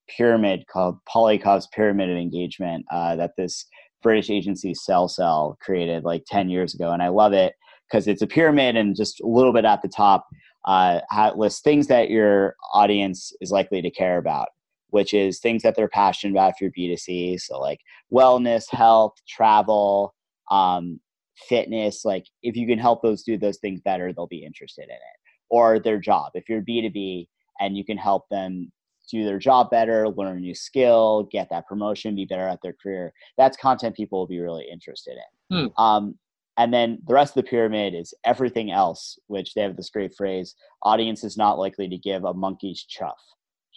pyramid called Polyakov's pyramid of engagement uh, that this British agency Sell Sell created like 10 years ago. And I love it because it's a pyramid and just a little bit at the top uh, lists things that your audience is likely to care about, which is things that they're passionate about for B2C. So, like wellness, health, travel, um, fitness. Like, if you can help those do those things better, they'll be interested in it. Or their job. If you're B2B and you can help them do their job better, learn a new skill, get that promotion, be better at their career. That's content people will be really interested in. Hmm. Um, and then the rest of the pyramid is everything else, which they have this great phrase audience is not likely to give a monkey's chuff.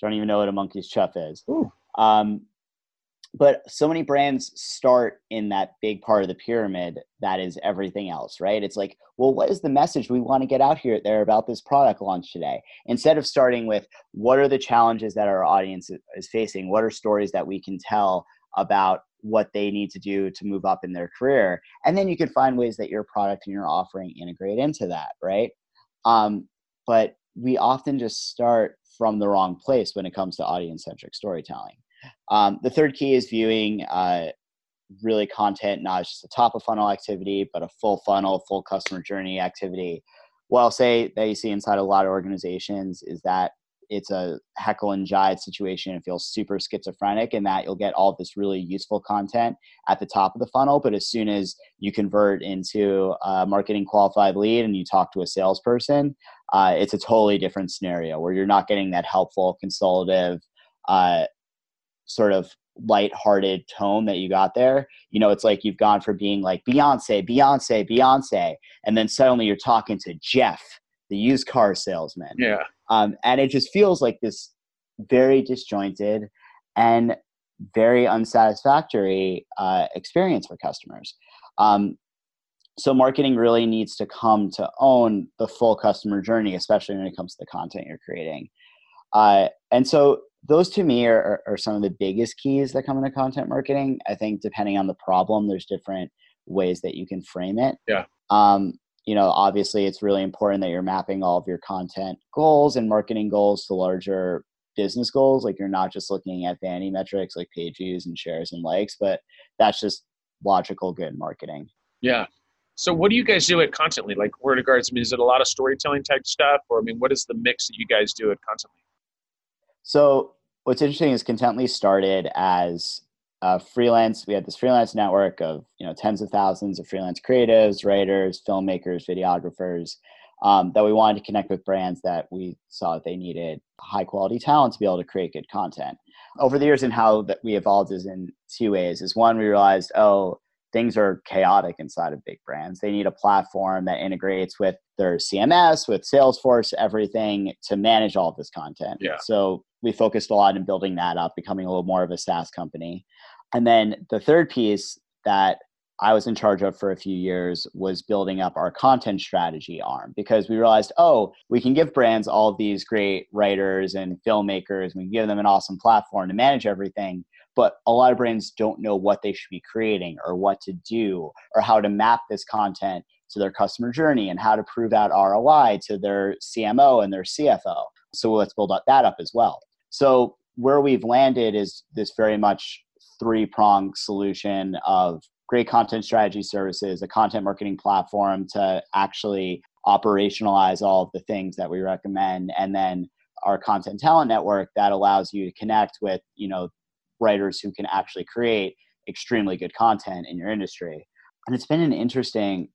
I don't even know what a monkey's chuff is. Um, but so many brands start in that big part of the pyramid that is everything else right? It's like well what is the message we want to get out here there about this product launch today? Instead of starting with what are the challenges that our audience is facing? What are stories that we can tell about what they need to do to move up in their career? And then you can find ways that your product and your offering integrate into that right? Um, but we often just start from the wrong place when it comes to audience centric storytelling um, the third key is viewing uh, really content, not just a top of funnel activity, but a full funnel, full customer journey activity. What I'll say that you see inside a lot of organizations is that it's a Jekyll and Hyde situation. It feels super schizophrenic in that you'll get all this really useful content at the top of the funnel, but as soon as you convert into a marketing qualified lead and you talk to a salesperson, uh, it's a totally different scenario where you're not getting that helpful, consultative, uh, sort of light-hearted tone that you got there. You know, it's like you've gone for being like Beyonce, Beyonce, Beyonce, and then suddenly you're talking to Jeff, the used car salesman. Yeah. Um, and it just feels like this very disjointed and very unsatisfactory uh, experience for customers. Um, so marketing really needs to come to own the full customer journey, especially when it comes to the content you're creating. Uh, and so those to me are, are, some of the biggest keys that come into content marketing. I think depending on the problem, there's different ways that you can frame it. Yeah. Um, you know, obviously, it's really important that you're mapping all of your content goals and marketing goals to larger business goals. Like you're not just looking at vanity metrics like page views and shares and likes, but that's just logical good marketing. Yeah. So what do you guys do at Contently? Like word regards, I mean, is it a lot of storytelling type stuff? Or I mean, what is the mix that you guys do at Contently? So what's interesting is Contently started as a freelance. We had this freelance network of you know tens of thousands of freelance creatives, writers, filmmakers, videographers um, that we wanted to connect with brands that we saw that they needed high quality talent to be able to create good content. Over the years, and how that we evolved is in two ways. Is one we realized, oh, things are chaotic inside of big brands. They need a platform that integrates with their CMS, with Salesforce, everything to manage all of this content. Yeah. So we focused a lot in building that up, becoming a little more of a SaaS company. And then the third piece that I was in charge of for a few years was building up our content strategy arm because we realized, oh, we can give brands all of these great writers and filmmakers, and we can give them an awesome platform to manage everything. But a lot of brands don't know what they should be creating or what to do or how to map this content to their customer journey and how to prove out ROI to their CMO and their CFO. So let's build that up as well. So where we've landed is this very much three pronged solution of great content strategy services, a content marketing platform to actually operationalize all of the things that we recommend, and then our content talent network that allows you to connect with, you know, writers who can actually create extremely good content in your industry. And it's been an interesting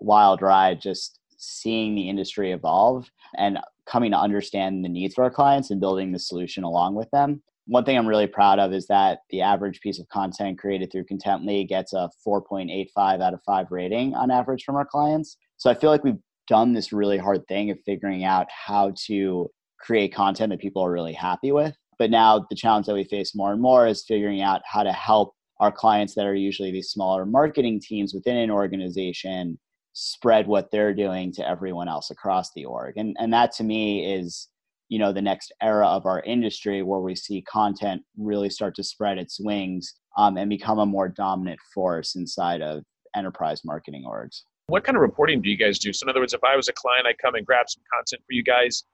wild ride just seeing the industry evolve and coming to understand the needs for our clients and building the solution along with them one thing I'm really proud of is that the average piece of content created through Contently gets a 4.85 out of 5 rating on average from our clients. So I feel like we've done this really hard thing of figuring out how to create content that people are really happy with. But now the challenge that we face more and more is figuring out how to help our clients that are usually these smaller marketing teams within an organization spread what they're doing to everyone else across the org. And and that to me is you know the next era of our industry where we see content really start to spread its wings um, and become a more dominant force inside of enterprise marketing orgs. What kind of reporting do you guys do? So in other words if i was a client i come and grab some content for you guys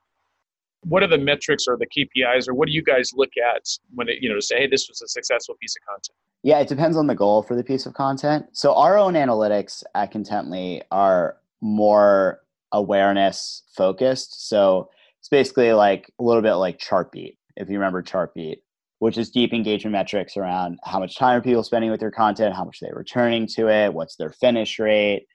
what are the metrics or the kpis or what do you guys look at when it you know to say hey this was a successful piece of content yeah it depends on the goal for the piece of content so our own analytics at contently are more awareness focused so it's basically like a little bit like Chartbeat, if you remember Chartbeat, which is deep engagement metrics around how much time are people spending with your content, how much they're returning to it, what's their finish rate.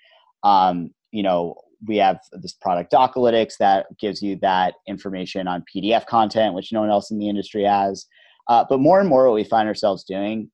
Um, you know, we have this product Docalytics that gives you that information on PDF content, which no one else in the industry has. Uh, but more and more, what we find ourselves doing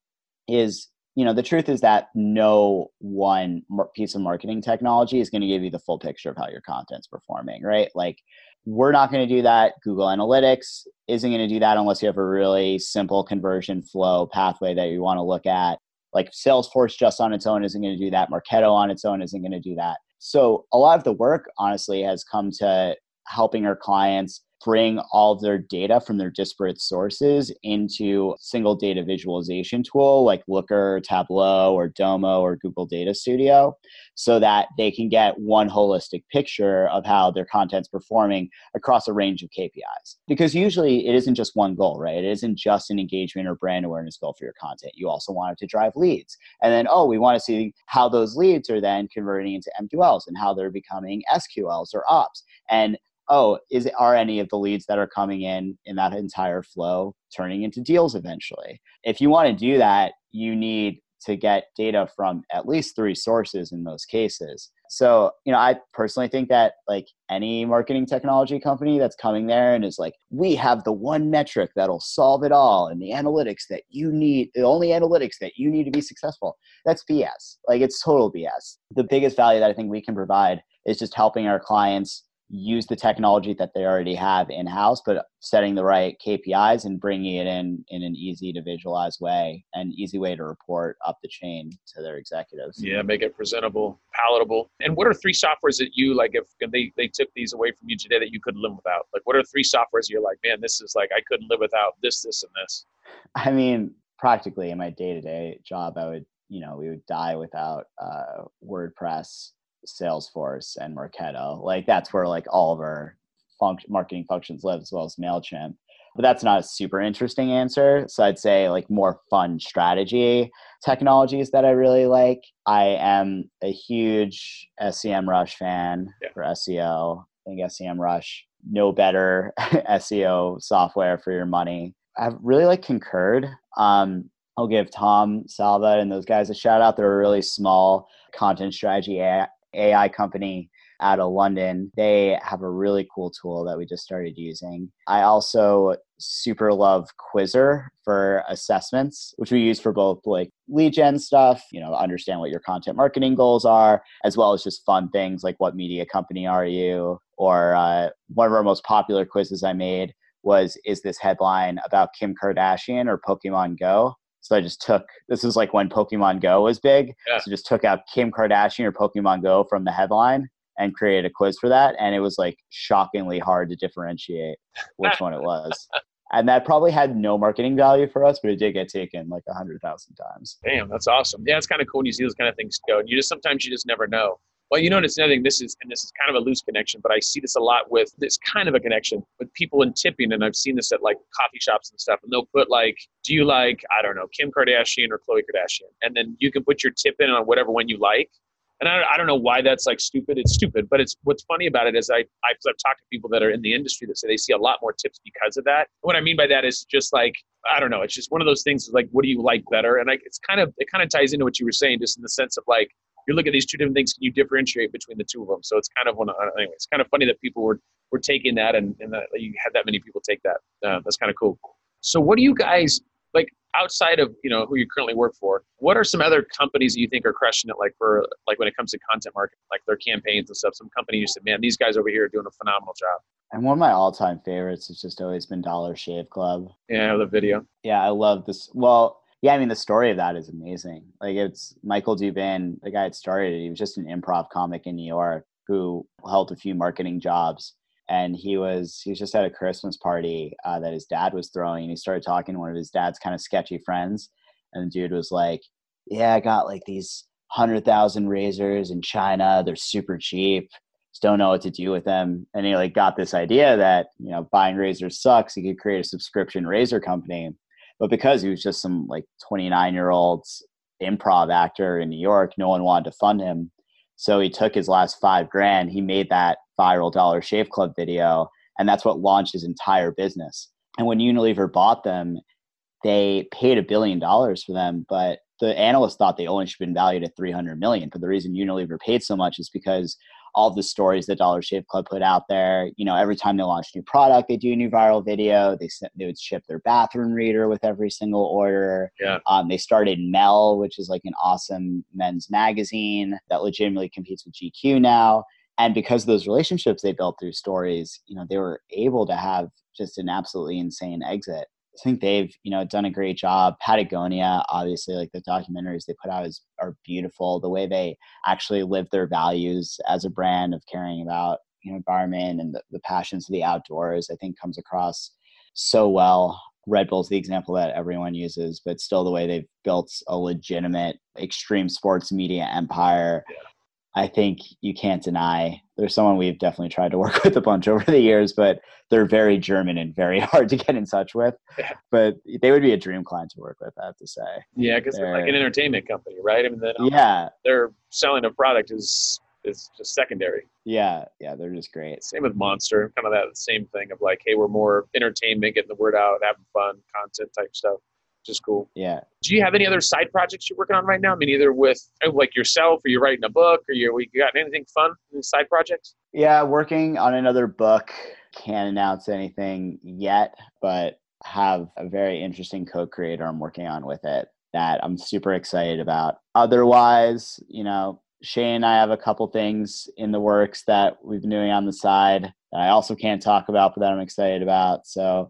is, you know, the truth is that no one piece of marketing technology is going to give you the full picture of how your content's performing, right? Like, we're not going to do that. Google Analytics isn't going to do that unless you have a really simple conversion flow pathway that you want to look at. Like Salesforce just on its own isn't going to do that. Marketo on its own isn't going to do that. So a lot of the work, honestly, has come to helping our clients bring all their data from their disparate sources into single data visualization tool like Looker, Tableau, or Domo or Google Data Studio so that they can get one holistic picture of how their content's performing across a range of KPIs. Because usually it isn't just one goal, right? It isn't just an engagement or brand awareness goal for your content. You also want it to drive leads. And then, oh, we want to see how those leads are then converting into MQLs and how they're becoming SQLs or ops. And oh, is are any of the leads that are coming in in that entire flow turning into deals eventually? If you want to do that, you need to get data from at least three sources in most cases. So, you know, I personally think that like any marketing technology company that's coming there and is like, we have the one metric that'll solve it all and the analytics that you need, the only analytics that you need to be successful, that's BS. Like, it's total BS. The biggest value that I think we can provide is just helping our clients use the technology that they already have in house, but setting the right KPIs and bringing it in in an easy to visualize way and easy way to report up the chain to their executives. Yeah, make it presentable, palatable. And what are three softwares that you like if they, they took these away from you today that you couldn't live without? Like what are three softwares you're like, man, this is like I couldn't live without this, this, and this? I mean, practically in my day to day job, I would, you know, we would die without uh, WordPress Salesforce and Marketo. Like that's where like all of our func- marketing functions live, as well as Mailchimp. But that's not a super interesting answer. So I'd say like more fun strategy technologies that I really like. I am a huge SEMrush fan yeah. for SEO. I think SEMrush no better SEO software for your money. I really like Concured. Um, I'll give Tom Salvat and those guys a shout out. They're a really small content strategy AI company out of London. They have a really cool tool that we just started using. I also super love Qzzr for assessments, which we use for both like lead gen stuff, you know, understand what your content marketing goals are, as well as just fun things like what media company are you? Or uh, one of our most popular quizzes I made was Is this headline about Kim Kardashian or Pokemon Go? So I just took this is like when Pokemon Go was big. Yeah. So just took out Kim Kardashian or Pokemon Go from the headline and created a quiz for that. And it was like shockingly hard to differentiate which one it was. And that probably had no marketing value for us, but it did get taken like a hundred thousand times. Damn, that's awesome. Yeah, it's kind of cool when you see those kind of things go. And you just sometimes you just never know. Well, you notice another thing. This is and this is kind of a loose connection, but I see this a lot with this kind of a connection with people in tipping, and I've seen this at like coffee shops and stuff. And they'll put like, "Do you like I don't know Kim Kardashian or Khloe Kardashian?" And then you can put your tip in on whatever one you like. And I, I don't know why that's like stupid. It's stupid, but it's what's funny about it is I I've, I've talked to people that are in the industry that say they see a lot more tips because of that. What I mean by that is just like I don't know. It's just one of those things. Like, what do you like better? And like, it's kind of it kind of ties into what you were saying, just in the sense of like you look at these two different things, can you differentiate between the two of them? So it's kind of one. Anyway, it's kind of funny that people were were taking that, and, and that you had that many people take that. Uh, that's kind of cool. So what do you guys like outside of you know who you currently work for? What are some other companies that you think are crushing it? Like for like when it comes to content marketing, like their campaigns and stuff. Some company you said, man, these guys over here are doing a phenomenal job. And one of my all-time favorites has just always been Dollar Shave Club. Yeah, the video. Yeah, I love this. Well, yeah, I mean the story of that is amazing. Like it's Michael Dubin, the guy that started it. He was just an improv comic in New York who held a few marketing jobs, and he was he was just at a Christmas party uh, that his dad was throwing. And he started talking to one of his dad's kind of sketchy friends, and the dude was like, "Yeah, I got like these hundred thousand razors in China. They're super cheap." Just don't know what to do with them. And he like got this idea that, you know, buying razors sucks. He could create a subscription razor company but because he was just some like 29 year old improv actor in New York, no one wanted to fund him. So he took his last five grand, he made that viral Dollar Shave Club video, and that's what launched his entire business. And when Unilever bought them, they paid a billion dollars for them, but the analysts thought they only should have been valued at 300 million. But the reason Unilever paid so much is because all the stories that Dollar Shave Club put out there. You know, every time they launch a new product, they do a new viral video. They they would ship their bathroom reader with every single order. Yeah. Um, they started Mel, which is like an awesome men's magazine that legitimately competes with GQ now. And because of those relationships they built through stories, you know, they were able to have just an absolutely insane exit. I think they've you know done a great job. Patagonia, obviously, like the documentaries they put out is are beautiful. The way they actually live their values as a brand of caring about you know environment and the, the passions of the outdoors, I think comes across so well. Red Bull's the example that everyone uses, but still the way they've built a legitimate extreme sports media empire. Yeah. I think you can't deny there's someone we've definitely tried to work with a bunch over the years, but they're very German and very hard to get in touch with. But they would be a dream client to work with, I have to say. Yeah, because they're, they're, like an entertainment company, right? I mean, yeah, they're selling a product is is just secondary. Yeah, yeah, they're just great. Same with Monster, kind of that same thing of like, hey, we're more entertainment, getting the word out, having fun, content type stuff. Which is cool. Yeah. Do you have any other side projects you're working on right now? I mean, either with uh, like yourself, or you're writing a book, or you're you got anything fun in side projects? Yeah, working on another book. Can't announce anything yet, but have a very interesting co-creator I'm working on with it that I'm super excited about. Otherwise, you know, Shane and I have a couple things in the works that we've been doing on the side that I also can't talk about, but that I'm excited about. So,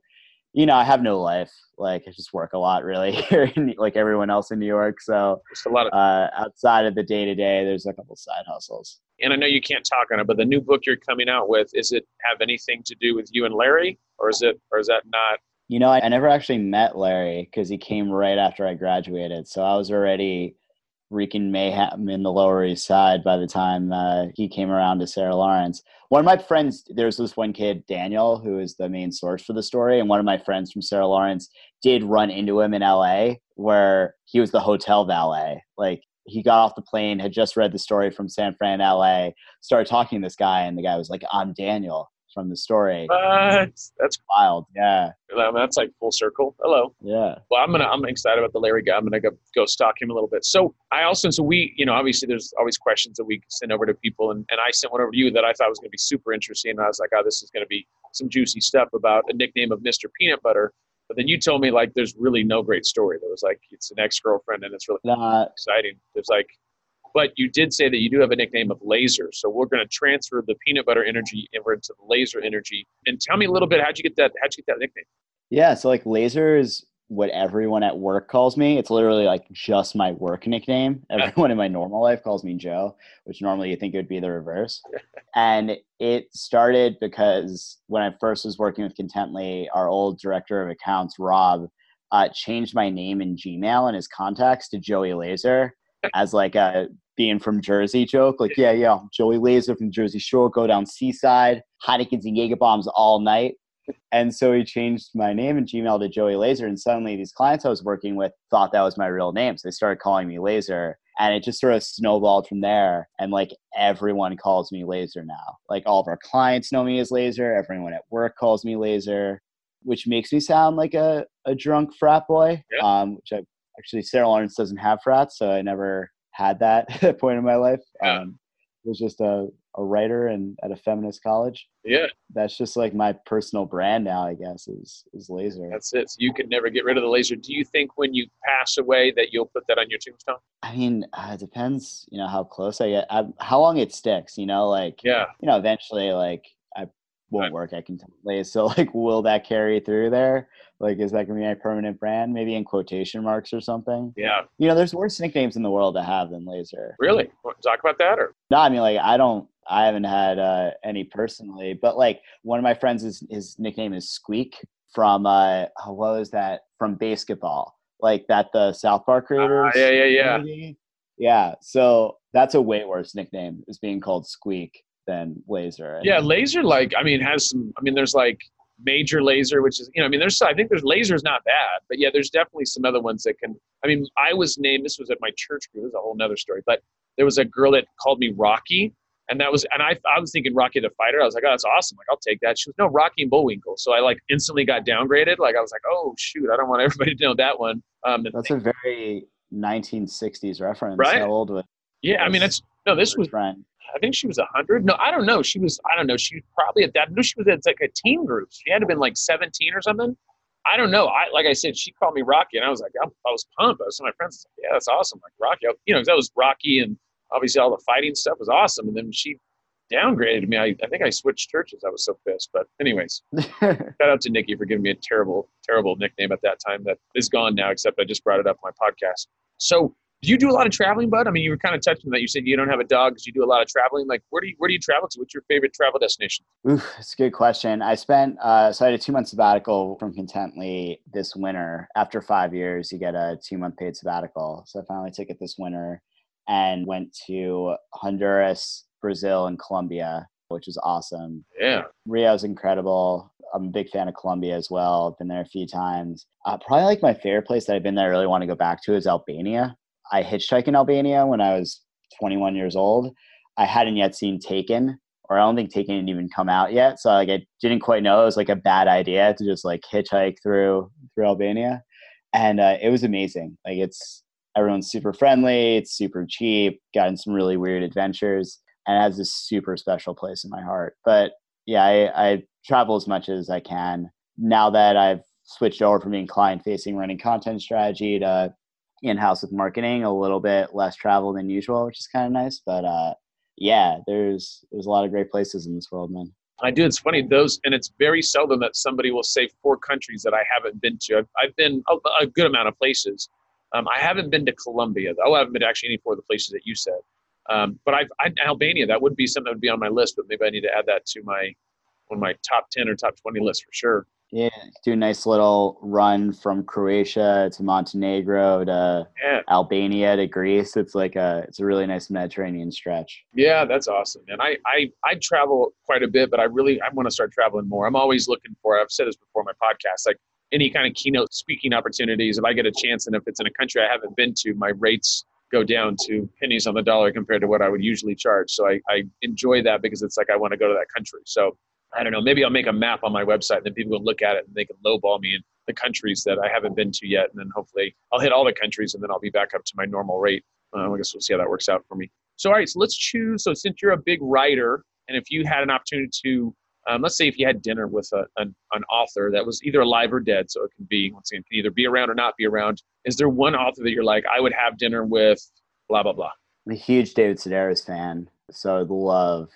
you know, I have no life. Like I just work a lot, really, here, in, like everyone else in New York. So, Just a lot of. uh, outside of the day to day, there's a couple side hustles. and I know you can't talk on it, but the new book you're coming out with, is it have anything to do with you and Larry, or is it, or is that not? You know, I, I never actually met Larry because he came right after I graduated. So I was already wreaking mayhem in the Lower East Side by the time uh, he came around to Sarah Lawrence. One of my friends, there's this one kid, Daniel, who is the main source for the story. And one of my friends from Sarah Lawrence did run into him in LA where he was the hotel valet. Like, he got off the plane, had just read the story from San Fran, LA, started talking to this guy, and the guy was like, I'm Daniel from the story. What? That's Wild. Yeah. that's like full circle. Hello. Yeah. Well, I'm gonna I'm excited about the Larry guy. I'm gonna go, go stalk him a little bit. So I also so we you know obviously there's always questions that we send over to people, and, and I sent one over to you that I thought was gonna be super interesting. And I was like, oh, this is gonna be some juicy stuff about a nickname of Mr. Peanut Butter. But then you told me like there's really no great story. There was like it's an ex girlfriend, and it's really Not exciting. There's like, but you did say that you do have a nickname of Laser. So we're going to transfer the peanut butter energy over into the laser energy. And tell me a little bit how'd you get that? How'd you get that nickname? Yeah, so like laser is what everyone at work calls me. It's literally like just my work nickname. Everyone in my normal life calls me Joe, which normally you think it would be the reverse. and it started because when I first was working with Contently, our old director of accounts, Rob, uh, changed my name in Gmail and his contacts to Joey Laser as like a being from Jersey joke. Like, yeah, yeah, Joey Laser from Jersey Shore, go down Seaside, Heineken's and Jaeger bombs all night. And so he changed my name in Gmail to Joey Laser. And suddenly these clients I was working with thought that was my real name. So they started calling me Laser. And it just sort of snowballed from there. And like everyone calls me Laser now. Like all of our clients know me as Laser. Everyone at work calls me Laser, which makes me sound like a, a drunk frat boy. Yeah. Um, which I actually, Sarah Lawrence doesn't have frats. So I never had that point in my life. Yeah. Um, I was just a, a writer and at a feminist college Yeah, that's just like my personal brand now, I guess, is is laser. that's it. So you could never get rid of the laser. Do you think when you pass away that you'll put that on your tombstone? I mean, uh, it depends, you know, how close I get, I, how long it sticks, you know, like, Yeah. you know, eventually, like, won't work at Contently. So, like, will that carry through there? Like, is that gonna be my permanent brand? Maybe in quotation marks or something. Yeah. You know, there's worse nicknames in the world to have than laser. Really? Want to talk about that or? No, I mean, like, I don't. I haven't had uh, any personally, but like one of my friends is his nickname is Squeak from uh, oh, what was that from basketball? Like that the South Park creators. Ah, yeah, yeah, yeah. movie? Yeah. So that's a way worse nickname is being called Squeak than Laser. Yeah, laser like I mean has some. I mean, there's like major laser, which is you know I mean there's I think there's laser's not bad, but yeah, there's definitely some other ones that can. I mean, I was named. This was at my church group. This is a whole nother story, but there was a girl that called me Rocky. And that was, and I, I was thinking Rocky the Fighter. I was like, oh, that's awesome. Like, I'll take that. She was no Rocky and Bullwinkle. So I like instantly got downgraded. Like, I was like, oh shoot, I don't want everybody to know that one. Um, That's a very 1960s reference. Right? How old was yeah, I mean, it's no. This was friend? I think she was a hundred. No, I don't know. She was. I don't know. She was probably at that. No, she was at like a teen group. She had to have been like seventeen or something. I don't know. I like I said, she called me Rocky, and I was like, I, I was pumped. I was my friends, like, yeah, that's awesome. Like Rocky, you know, that was Rocky, and obviously all the fighting stuff was awesome. And then she downgraded me. I, I think I switched churches. I was so pissed. But anyways, shout out to Nikki for giving me a terrible, terrible nickname at that time. That is gone now. Except I just brought it up on my podcast. So. Do you do a lot of traveling, bud? I mean, you were kind of touching that. You said you don't have a dog because you do a lot of traveling. Like, where do you where do you travel to? What's your favorite travel destination? Oof, it's a good question. I spent uh, so I had a two month sabbatical from Contently this winter. After five years, you get a two month paid sabbatical. So I finally took it this winter and went to Honduras, Brazil, and Colombia, which was awesome. Yeah, Rio's incredible. I'm a big fan of Colombia as well. I've been there a few times. Uh, probably like my favorite place that I've been that I really want to go back to is Albania. I hitchhiked in Albania when I was 21 years old. I hadn't yet seen Taken, or I don't think Taken had even come out yet. So like I didn't quite know it was like a bad idea to just like hitchhike through through Albania. and uh, it was amazing. Like it's everyone's super friendly, it's super cheap, gotten some really weird adventures, and has this super special place in my heart. But yeah, I, I travel as much as I can now that I've switched over from being client facing, running content strategy to in house with marketing. A little bit less travel than usual, which is kind of nice. But uh, yeah, there's there's a lot of great places in this world, man. I do. It's funny those, and it's very seldom that somebody will say four countries that I haven't been to. I've, I've been a, a, good amount of places. Um, I haven't been to Colombia though. I haven't been to actually any four of the places that you said. Um, but I've I, Albania. That would be something that would be on my list. But maybe I need to add that to my one of my top ten or top twenty list for sure. Yeah, do a nice little run from Croatia to Montenegro to yeah. Albania to Greece. It's like a it's a really nice Mediterranean stretch. Yeah, that's awesome. And I I I travel quite a bit, but I really I want to start traveling more. I'm always looking for. I've said this before in my podcast, like any kind of keynote speaking opportunities. If I get a chance, and if it's in a country I haven't been to, my rates go down to pennies on the dollar compared to what I would usually charge. So I, I enjoy that because it's like I want to go to that country. So I don't know, maybe I'll make a map on my website and then people can look at it and they can lowball me in the countries that I haven't been to yet. And then hopefully I'll hit all the countries and then I'll be back up to my normal rate. Uh, I guess we'll see how that works out for me. So, all right, so let's choose. So, since you're a big writer, and if you had an opportunity to, um, let's say if you had dinner with a, an, an author that was either alive or dead, so it can be, once again, can either be around or not be around, is there one author that you're like, I would have dinner with blah, blah, blah? I'm a huge David Sedaris fan. So, I'd love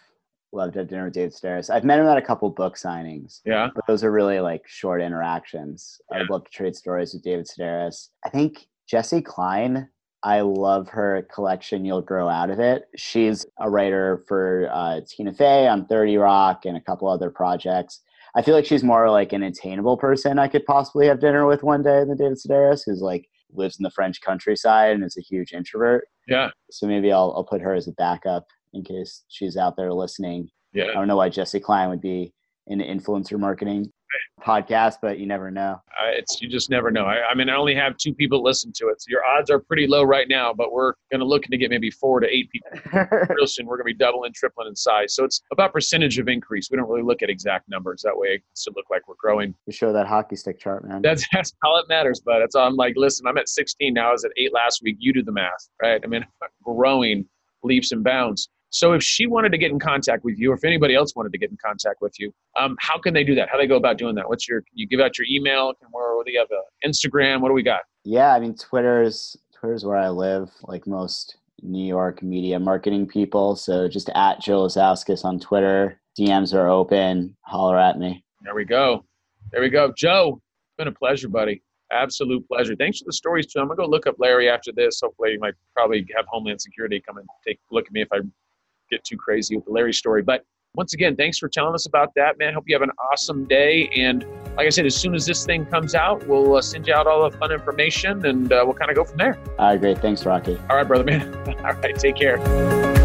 Love to have dinner with David Sedaris. I've met him at a couple book signings. Yeah. But those are really like short interactions. Yeah. I'd love to trade stories with David Sedaris. I think Jessi Klein, I love her collection, You'll Grow Out of It. She's a writer for uh, Tina Fey on 30 Rock and a couple other projects. I feel like she's more like an attainable person I could possibly have dinner with one day than David Sedaris, who's like lives in the French countryside and is a huge introvert. Yeah. So maybe I'll, I'll put her as a backup in case she's out there listening. Yeah. I don't know why Jessi Klein would be in influencer marketing podcast, but you never know. Uh, it's you just never know. I, I, mean, I only have two people listen to it, so your odds are pretty low right now. But we're going to look to get maybe four to eight people real soon. We're going to be doubling, tripling in size. So it's about percentage of increase. We don't really look at exact numbers. That way, it look like we're growing. You show that hockey stick chart, man. That's that's all it matters. But it's I'm like, listen, I'm at 16 now. I was at eight last week. You do the math, right? I mean, growing leaps and bounds. So if she wanted to get in contact with you, or if anybody else wanted to get in contact with you, um, how can they do that? How do they go about doing that? What's your? Can you give out your email? Can where, do you have a Instagram? What do we got? Yeah, I mean Twitter's Twitter's where I live, like most New York media marketing people. So just at Joe Lazauskas on Twitter. DMs are open. Holler at me. There we go. There we go. Joe, it's been a pleasure, buddy. Absolute pleasure. Thanks for the stories too. I'm gonna go look up Larry after this. Hopefully, you might probably have Homeland Security come and take a look at me if I get too crazy with the Larry story. But once again, thanks for telling us about that, man. Hope you have an awesome day. And like I said, as soon as this thing comes out, we'll uh, send you out all the fun information and uh, we'll kind of go from there. All right, great. Thanks, Rocky. All right, brother, man. all right, take care.